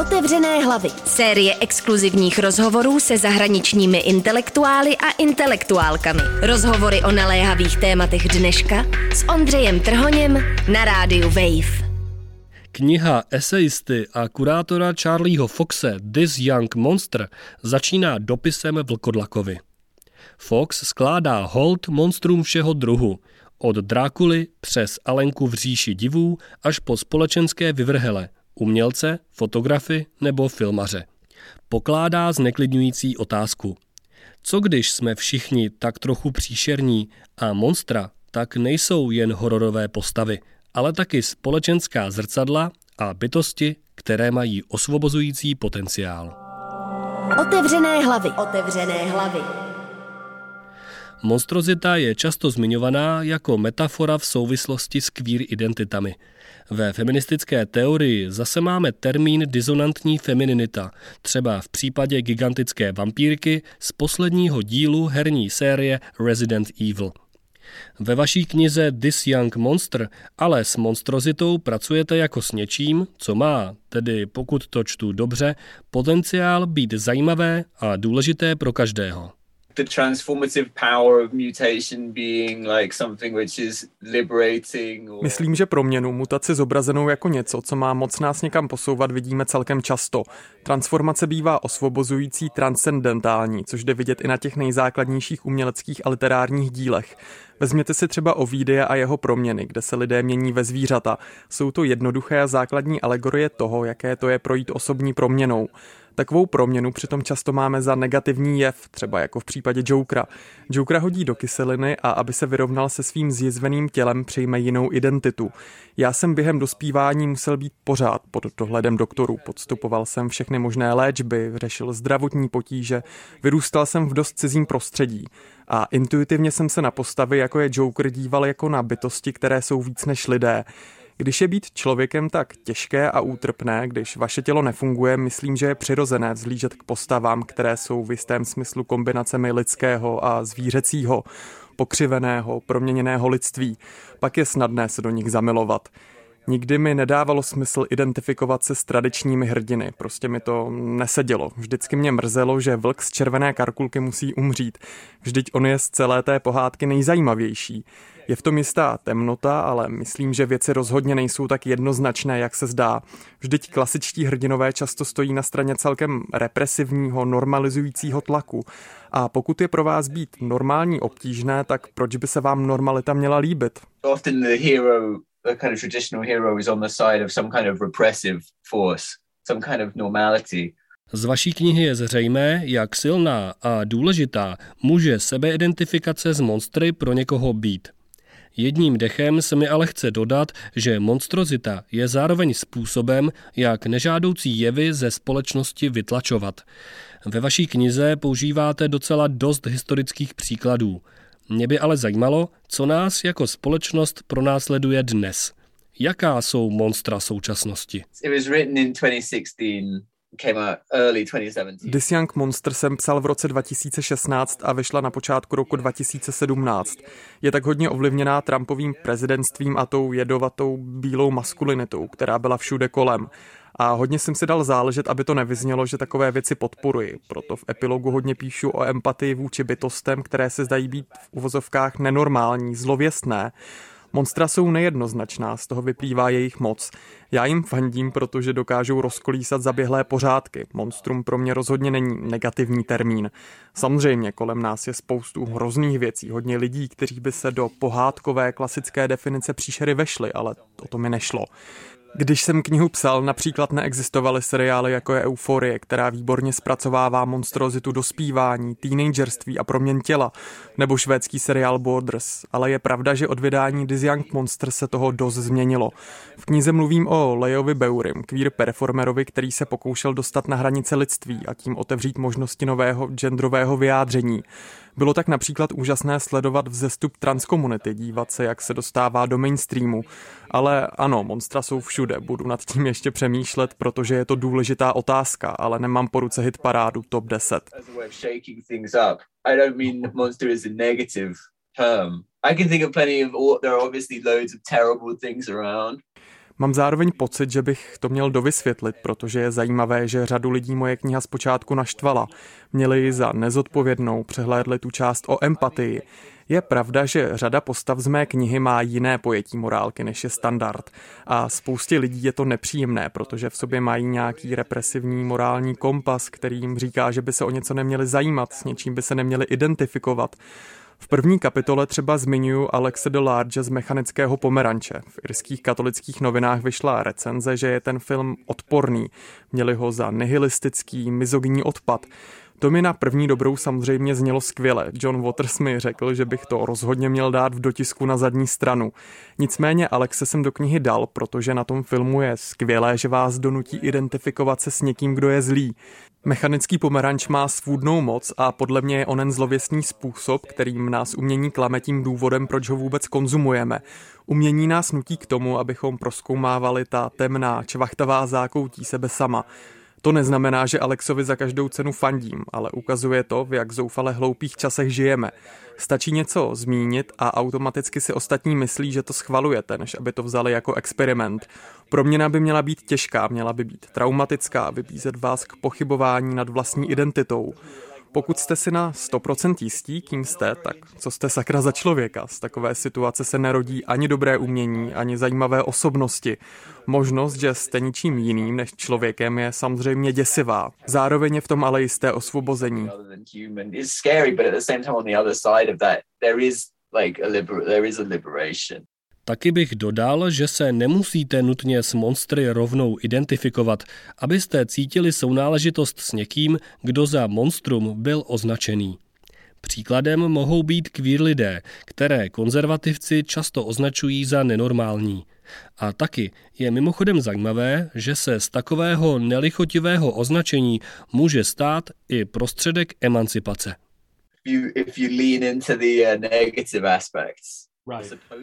Otevřené hlavy. Série exkluzivních rozhovorů se zahraničními intelektuály a intelektuálkami. Rozhovory o naléhavých tématech dneška s Ondřejem Trhoněm na rádiu Wave. Kniha esejisty a kurátora Charlieho Foxe This Young Monster začíná dopisem Vlkodlakovi. Fox skládá hold monstrům všeho druhu, od Drákuly přes Alenku v říši divů až po společenské vyvrhele, umělce, fotografy nebo filmaře. Pokládá zneklidňující otázku. Co když jsme všichni tak trochu příšerní a monstra tak nejsou jen hororové postavy, ale taky společenská zrcadla a bytosti, které mají osvobozující potenciál. Otevřené hlavy. Otevřené hlavy. Monstrozita je často zmiňovaná jako metafora v souvislosti s queer identitami. Ve feministické teorii zase máme termín disonantní femininita, třeba v případě gigantické vampírky z posledního dílu herní série Resident Evil. Ve vaší knize This Young Monster ale s monstrozitou pracujete jako s něčím, co má, tedy pokud to čtu dobře, potenciál být zajímavé a důležité pro každého the transformative power of mutation being like something which is liberating. Or... Myslím, že proměnu, mutaci zobrazenou jako něco, co má moc nás někam posouvat, vidíme celkem často. Transformace bývá osvobozující, transcendentální, což jde vidět i na těch nejzákladnějších uměleckých a literárních dílech. Vezměte si třeba o Vídeje a jeho proměny, kde se lidé mění ve zvířata. Jsou to jednoduché a základní alegorie toho, jaké to je projít osobní proměnou. Takovou proměnu přitom často máme za negativní jev, třeba jako v případě Jokera. Jokera hodí do kyseliny a aby se vyrovnal se svým zjizveným tělem, přejme jinou identitu. Já jsem během dospívání musel být pořád pod dohledem doktorů. Podstupoval jsem všechny možné léčby, řešil zdravotní potíže, vyrůstal jsem v dost cizím prostředí. A intuitivně jsem se na postavy, jako je Joker, díval jako na bytosti, které jsou víc než lidé. Když je být člověkem tak těžké a útrpné, když vaše tělo nefunguje, myslím, že je přirozené vzlížet k postavám, které jsou v jistém smyslu kombinacemi lidského a zvířecího, pokřiveného, proměněného lidství. Pak je snadné se do nich zamilovat. Nikdy mi nedávalo smysl identifikovat se s tradičními hrdiny, prostě mi to nesedělo. Vždycky mě mrzelo, že vlk z červené karkulky musí umřít. Vždyť on je z celé té pohádky nejzajímavější. Je v tom jistá temnota, ale myslím, že věci rozhodně nejsou tak jednoznačné, jak se zdá. Vždyť klasičtí hrdinové často stojí na straně celkem represivního, normalizujícího tlaku. A pokud je pro vás být normální obtížné, tak proč by se vám normalita měla líbit? Often the hero, the kind of traditional hero is on the side of some kind of repressive force, some kind of normality. Z vaší knihy je zřejmé, jak silná a důležitá může sebeidentifikace z monstry pro někoho být. Jedním dechem se mi ale chce dodat, že monstrozita je zároveň způsobem, jak nežádoucí jevy ze společnosti vytlačovat. Ve vaší knize používáte docela dost historických příkladů. Mě by ale zajímalo, co nás jako společnost pronásleduje dnes. Jaká jsou monstra současnosti? It was written in 2016 This Young Monster jsem psal v roce 2016 a vyšla na počátku roku 2017. Je tak hodně ovlivněná Trumpovým prezidentstvím a tou jedovatou bílou maskulinitou, která byla všude kolem. A hodně jsem si dal záležet, aby to nevyznělo, že takové věci podporuji. Proto v epilogu hodně píšu o empatii vůči bytostem, které se zdají být v uvozovkách nenormální, zlověstné. Monstra jsou nejednoznačná, z toho vyplývá jejich moc. Já jim fandím, protože dokážou rozkolísat zaběhlé pořádky. Monstrum pro mě rozhodně není negativní termín. Samozřejmě kolem nás je spoustu hrozných věcí, hodně lidí, kteří by se do pohádkové klasické definice příšery vešli, ale o to mi nešlo. Když jsem knihu psal, například neexistovaly seriály jako je Euforie, která výborně zpracovává monstrozitu dospívání, teenagerství a proměn těla, nebo švédský seriál Borders, ale je pravda, že od vydání This Young Monster se toho dost změnilo. V knize mluvím o Leovi Beurim, queer performerovi, který se pokoušel dostat na hranice lidství a tím otevřít možnosti nového genderového vyjádření. Bylo tak například úžasné sledovat vzestup transkomunity, dívat se, jak se dostává do mainstreamu. Ale ano, monstra jsou všude, budu nad tím ještě přemýšlet, protože je to důležitá otázka, ale nemám po ruce hit parádu top 10. Mám zároveň pocit, že bych to měl dovysvětlit, protože je zajímavé, že řadu lidí moje kniha zpočátku naštvala. Měli ji za nezodpovědnou, přehlédli tu část o empatii. Je pravda, že řada postav z mé knihy má jiné pojetí morálky, než je standard. A spoustě lidí je to nepříjemné, protože v sobě mají nějaký represivní morální kompas, který jim říká, že by se o něco neměli zajímat, s něčím by se neměli identifikovat. V první kapitole třeba zmiňuji Alexe de Large z Mechanického pomeranče. V irských katolických novinách vyšla recenze, že je ten film odporný. Měli ho za nihilistický, mizogní odpad. To mi na první dobrou samozřejmě znělo skvěle. John Waters mi řekl, že bych to rozhodně měl dát v dotisku na zadní stranu. Nicméně Alexe jsem do knihy dal, protože na tom filmu je skvělé, že vás donutí identifikovat se s někým, kdo je zlý. Mechanický pomeranč má svůdnou moc a podle mě je onen zlověstný způsob, kterým nás umění klame tím důvodem, proč ho vůbec konzumujeme. Umění nás nutí k tomu, abychom proskoumávali ta temná, čvachtavá zákoutí sebe sama. To neznamená, že Alexovi za každou cenu fandím, ale ukazuje to, v jak zoufale hloupých časech žijeme. Stačí něco zmínit a automaticky si ostatní myslí, že to schvalujete, než aby to vzali jako experiment. Proměna by měla být těžká, měla by být traumatická, vybízet vás k pochybování nad vlastní identitou. Pokud jste si na 100% jistí, kým jste, tak co jste sakra za člověka? Z takové situace se nerodí ani dobré umění, ani zajímavé osobnosti. Možnost, že jste ničím jiným než člověkem, je samozřejmě děsivá. Zároveň je v tom ale jisté osvobození. Taky bych dodal, že se nemusíte nutně s monstry rovnou identifikovat, abyste cítili sounáležitost s někým, kdo za monstrum byl označený. Příkladem mohou být queer lidé, které konzervativci často označují za nenormální. A taky je mimochodem zajímavé, že se z takového nelichotivého označení může stát i prostředek emancipace. If you, lean into the uh, negative aspects,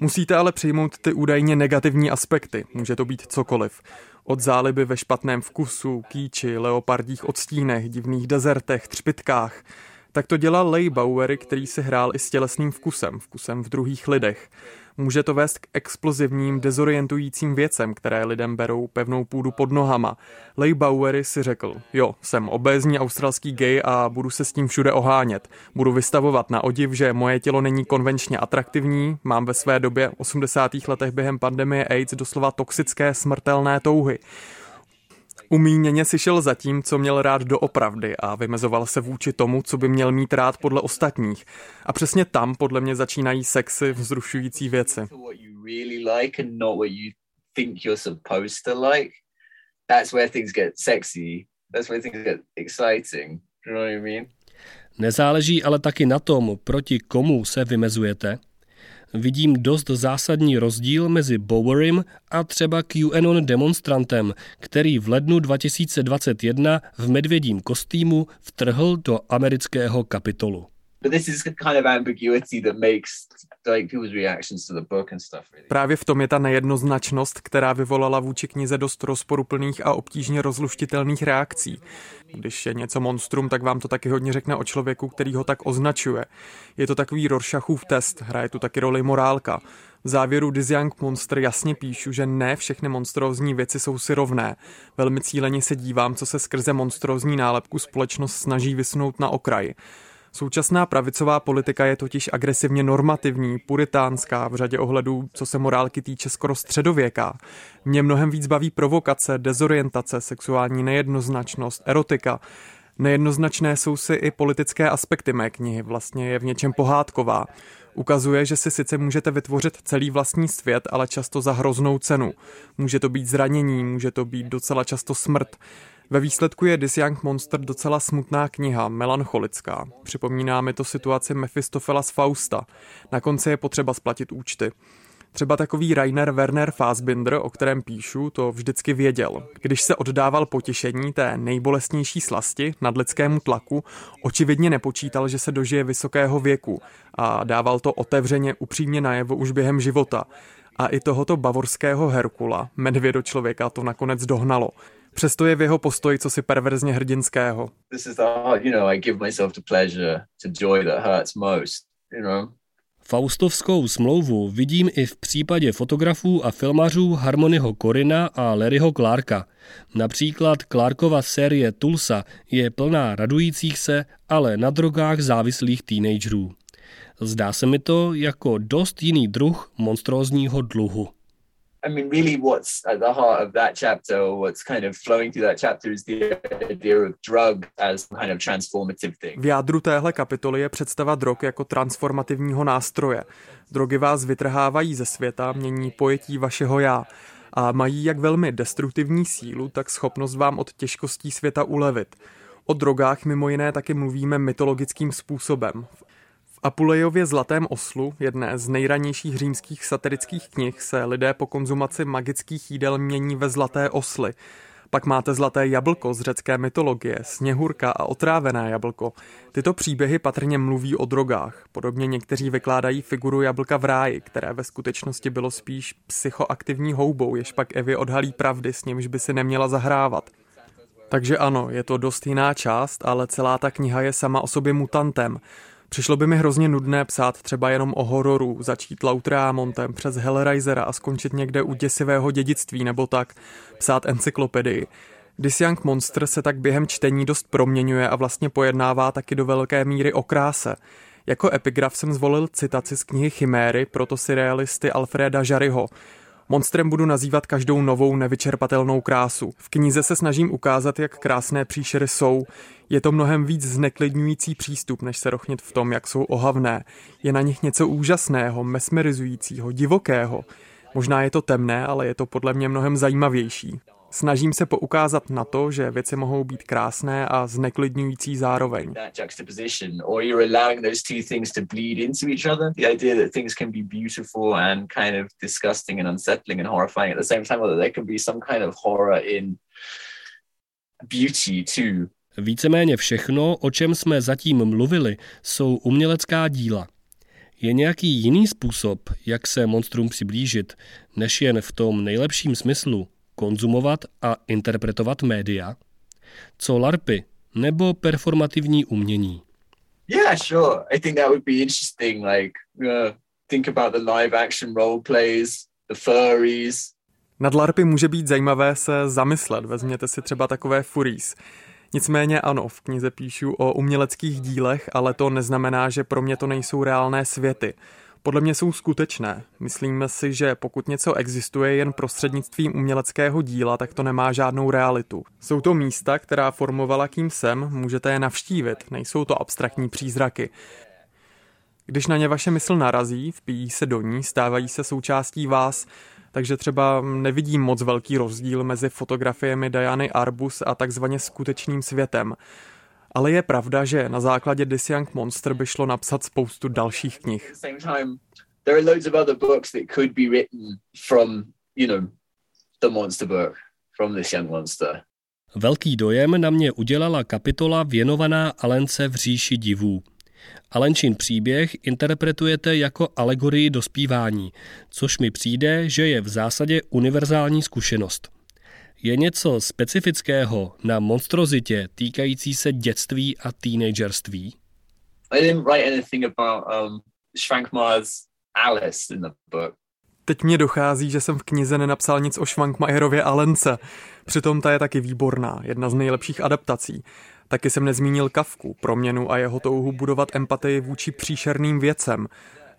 Musíte ale přijmout ty údajně negativní aspekty. Může to být cokoliv. Od záliby ve špatném vkusu, kýči, leopardích odstínech, divných dezertech, třpitkách. Tak to dělal Leigh Bowery, který si hrál i s tělesným vkusem, vkusem v druhých lidech. Může to vést k explozivním, dezorientujícím věcem, které lidem berou pevnou půdu pod nohama. Leigh Bowery si řekl, jo, jsem obézní australský gay a budu se s tím všude ohánět. Budu vystavovat na odiv, že moje tělo není konvenčně atraktivní, mám ve své době 80. letech během pandemie AIDS doslova toxické smrtelné touhy. Umíněně si šel za tím, co měl rád doopravdy a vymezoval se vůči tomu, co by měl mít rád podle ostatních. A přesně tam podle mě začínají sexy vzrušující věci. Nezáleží ale taky na tom, proti komu se vymezujete – vidím dost zásadní rozdíl mezi Bowerym a třeba QAnon demonstrantem, který v lednu 2021 v medvědím kostýmu vtrhl do amerického kapitolu. Právě v tom je ta nejednoznačnost, která vyvolala vůči knize dost rozporuplných a obtížně rozluštitelných reakcí. Když je něco monstrum, tak vám to taky hodně řekne o člověku, který ho tak označuje. Je to takový Rorschachův test, hraje tu taky roli morálka. V závěru Young Monster jasně píšu, že ne všechny monstrózní věci jsou si rovné. Velmi cíleně se dívám, co se skrze monstrózní nálepku společnost snaží vysunout na okraj. Současná pravicová politika je totiž agresivně normativní, puritánská, v řadě ohledů, co se morálky týče skoro středověká. Mě mnohem víc baví provokace, dezorientace, sexuální nejednoznačnost, erotika. Nejednoznačné jsou si i politické aspekty mé knihy, vlastně je v něčem pohádková. Ukazuje, že si sice můžete vytvořit celý vlastní svět, ale často za hroznou cenu. Může to být zranění, může to být docela často smrt. Ve výsledku je This Young Monster docela smutná kniha, melancholická. Připomíná mi to situaci Mephistofela z Fausta. Na konci je potřeba splatit účty. Třeba takový Rainer Werner Fassbinder, o kterém píšu, to vždycky věděl. Když se oddával potěšení té nejbolestnější slasti nad lidskému tlaku, očividně nepočítal, že se dožije vysokého věku a dával to otevřeně upřímně najevo už během života. A i tohoto bavorského Herkula, medvědo člověka, to nakonec dohnalo. Přesto je v jeho postoji co si perverzně hrdinského. Faustovskou smlouvu vidím i v případě fotografů a filmařů Harmonyho Korina a Larryho Clarka. Například Clarkova série Tulsa je plná radujících se, ale na drogách závislých teenagerů. Zdá se mi to jako dost jiný druh monstrózního dluhu. I mean, really, what's at the heart of that chapter, or what's kind of flowing through that chapter, is the idea of drug as kind of transformative thing. V jádru téhle kapitoly je představa drog jako transformativního nástroje. Drogy vás vytrhávají ze světa, mění pojetí vašeho já a mají jak velmi destruktivní sílu, tak schopnost vám od těžkostí světa ulevit. O drogách mimo jiné taky mluvíme mytologickým způsobem. Apulejově Zlatém oslu, jedné z nejranějších římských satirických knih, se lidé po konzumaci magických jídel mění ve zlaté osly. Pak máte zlaté jablko z řecké mytologie, sněhurka a otrávené jablko. Tyto příběhy patrně mluví o drogách. Podobně někteří vykládají figuru jablka v ráji, které ve skutečnosti bylo spíš psychoaktivní houbou, jež pak Evě odhalí pravdy, s nímž by si neměla zahrávat. Takže ano, je to dost jiná část, ale celá ta kniha je sama o sobě mutantem. Přišlo by mi hrozně nudné psát třeba jenom o hororu, začít Lautreamontem přes Hellraisera a skončit někde u děsivého dědictví nebo tak, psát encyklopedii. This Young Monster se tak během čtení dost proměňuje a vlastně pojednává taky do velké míry o kráse. Jako epigraf jsem zvolil citaci z knihy Chiméry, proto si realisty Alfreda Žaryho. Monstrem budu nazývat každou novou nevyčerpatelnou krásu. V knize se snažím ukázat, jak krásné příšery jsou. Je to mnohem víc zneklidňující přístup, než se rochnit v tom, jak jsou ohavné. Je na nich něco úžasného, mesmerizujícího, divokého. Možná je to temné, ale je to podle mě mnohem zajímavější. Snažím se poukázat na to, že věci mohou být krásné a zneklidňující zároveň. Víceméně všechno, o čem jsme zatím mluvili, jsou umělecká díla. Je nějaký jiný způsob, jak se monstrum přiblížit, než jen v tom nejlepším smyslu konzumovat a interpretovat média? Co LARPy nebo performativní umění? Yeah, sure. I think that would be interesting. Like, uh, think about the live action role plays, the furries. Nad LARPy může být zajímavé se zamyslet. Vezměte si třeba takové furies. Nicméně ano, v knize píšu o uměleckých dílech, ale to neznamená, že pro mě to nejsou reálné světy podle mě jsou skutečné. Myslíme si, že pokud něco existuje jen prostřednictvím uměleckého díla, tak to nemá žádnou realitu. Jsou to místa, která formovala kým jsem, můžete je navštívit, nejsou to abstraktní přízraky. Když na ně vaše mysl narazí, vpíjí se do ní, stávají se součástí vás, takže třeba nevidím moc velký rozdíl mezi fotografiemi Diany Arbus a takzvaně skutečným světem. Ale je pravda, že na základě This Young Monster by šlo napsat spoustu dalších knih. Velký dojem na mě udělala kapitola věnovaná Alence v říši divů. Alenčin příběh interpretujete jako alegorii dospívání, což mi přijde, že je v zásadě univerzální zkušenost. Je něco specifického na monstrozitě týkající se dětství a teenagerství? I didn't write anything about um, Schwankmajer's Alice in the book. Teď mě dochází, že jsem v knize nenapsal nic o Schwankmajerově Alence. Přitom ta je taky výborná, jedna z nejlepších adaptací. Taky jsem nezmínil Kavku, proměnu a jeho touhu budovat empatii vůči příšerným věcem.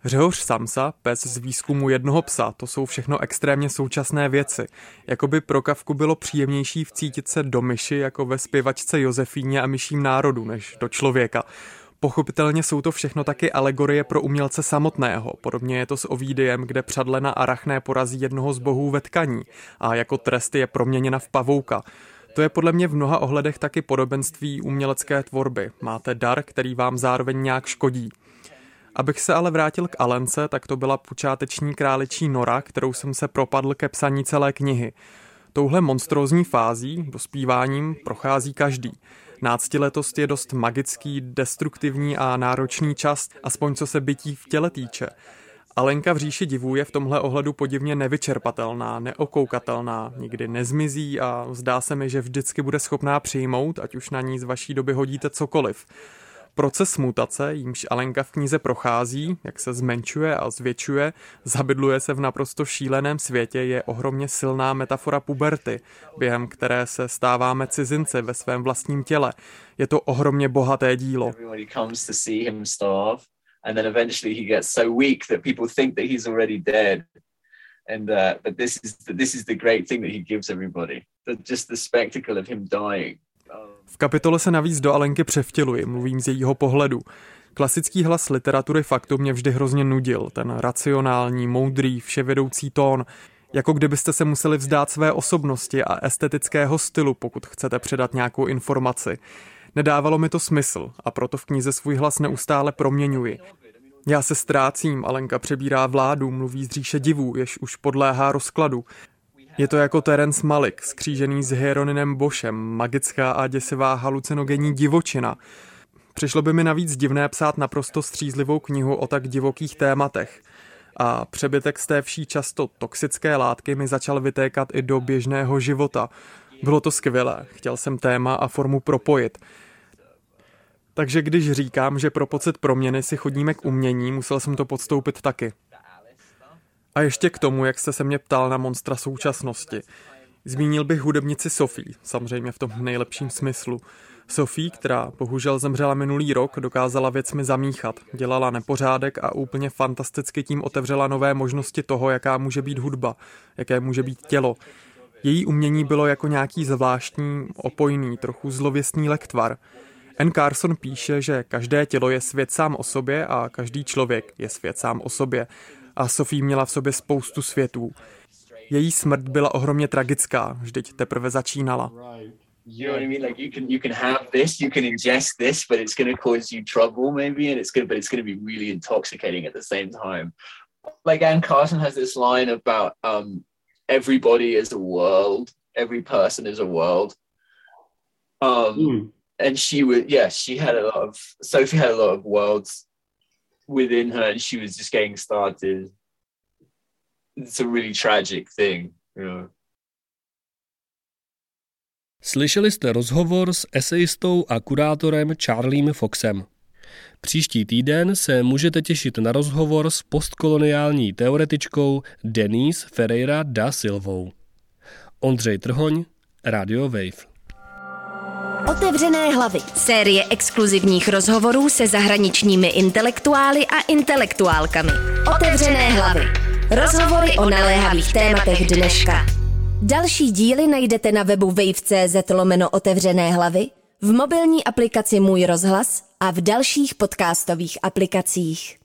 Řehoř Samsa, pes z výzkumu jednoho psa, to jsou všechno extrémně současné věci. Jakoby pro Kavku bylo příjemnější vcítit se do myši jako ve zpěvačce Josefíně a myším národu, než do člověka. Pochopitelně jsou to všechno taky alegorie pro umělce samotného. Podobně je to s Ovídiem, kde přadlena Arachné porazí jednoho z bohů ve tkaní a jako trest je proměněna v pavouka. To je podle mě v mnoha ohledech taky podobenství umělecké tvorby. Máte dar, který vám zároveň nějak škodí. Abych se ale vrátil k Alence, tak to byla počáteční králičí nora, kterou jsem se propadl ke psaní celé knihy. Touhle monstrózní fází, dospíváním, prochází každý. Náctiletost je dost magický, destruktivní a náročný čas, aspoň co se bytí v těle týče. Alenka v říši divů je v tomhle ohledu podivně nevyčerpatelná, neokoukatelná, nikdy nezmizí a zdá se mi, že vždycky bude schopná přijmout, ať už na ní z vaší doby hodíte cokoliv. Proces mutace, jímž Alenka v knize prochází, jak se zmenšuje a zvětšuje, zabydluje se v naprosto šíleném světě, je ohromně silná metafora puberty, během které se stáváme cizince ve svém vlastním těle. Je to ohromně bohaté dílo. And uh, but this is the, this is the great thing that he gives everybody. The, just the spectacle of him dying. V kapitole se navíc do Alenky převtěluji, mluvím z jejího pohledu. Klasický hlas literatury faktu mě vždy hrozně nudil, ten racionální, moudrý, vševědoucí tón, jako kdybyste se museli vzdát své osobnosti a estetického stylu, pokud chcete předat nějakou informaci. Nedávalo mi to smysl a proto v knize svůj hlas neustále proměňuji. Já se ztrácím, Alenka přebírá vládu, mluví z říše divů, jež už podléhá rozkladu. Je to jako Terence Malik, skřížený s Hieroninem Bošem, magická a děsivá halucinogenní divočina. Přišlo by mi navíc divné psát naprosto střízlivou knihu o tak divokých tématech. A přebytek z té vší často toxické látky mi začal vytékat i do běžného života. Bylo to skvělé, chtěl jsem téma a formu propojit. Takže když říkám, že pro pocit proměny si chodíme k umění, musel jsem to podstoupit taky. A ještě k tomu, jak jste se mě ptal na monstra současnosti. Zmínil bych hudebnici Sofii, samozřejmě v tom nejlepším smyslu. Sophie, která bohužel zemřela minulý rok, dokázala věcmi zamíchat, dělala nepořádek a úplně fantasticky tím otevřela nové možnosti toho, jaká může být hudba, jaké může být tělo. Její umění bylo jako nějaký zvláštní, opojný, trochu zlověstný lektvar. N. Carson píše, že každé tělo je svět sám o sobě a každý člověk je svět sám o sobě a Sophie měla v sobě spoustu světů. Její smrt byla ohromně tragická, vždyť teprve začínala. You know what I mean? Like you can you can have this, you can ingest this, but it's going to cause you trouble maybe, and it's going but it's going to be really intoxicating at the same time. Like Anne Carson has this line about um, everybody is a world, every person is a world. Um, mm. and she would, yeah, she had a lot of Sophie had a lot of worlds within her and she was just getting started. It's a really tragic thing, you know. Slyšeli jste rozhovor s esejistou a kurátorem Charliem Foxem. Příští týden se můžete těšit na rozhovor s postkoloniální teoretičkou Denise Ferreira da Silvou. Ondřej Trhoň, Radio Wave. Otevřené hlavy. Série exkluzivních rozhovorů se zahraničními intelektuály a intelektuálkami. Otevřené hlavy. Rozhovory o naléhavých tématech dneška. Další díly najdete na webu wave.cz lomeno otevřené hlavy, v mobilní aplikaci Můj rozhlas a v dalších podcastových aplikacích.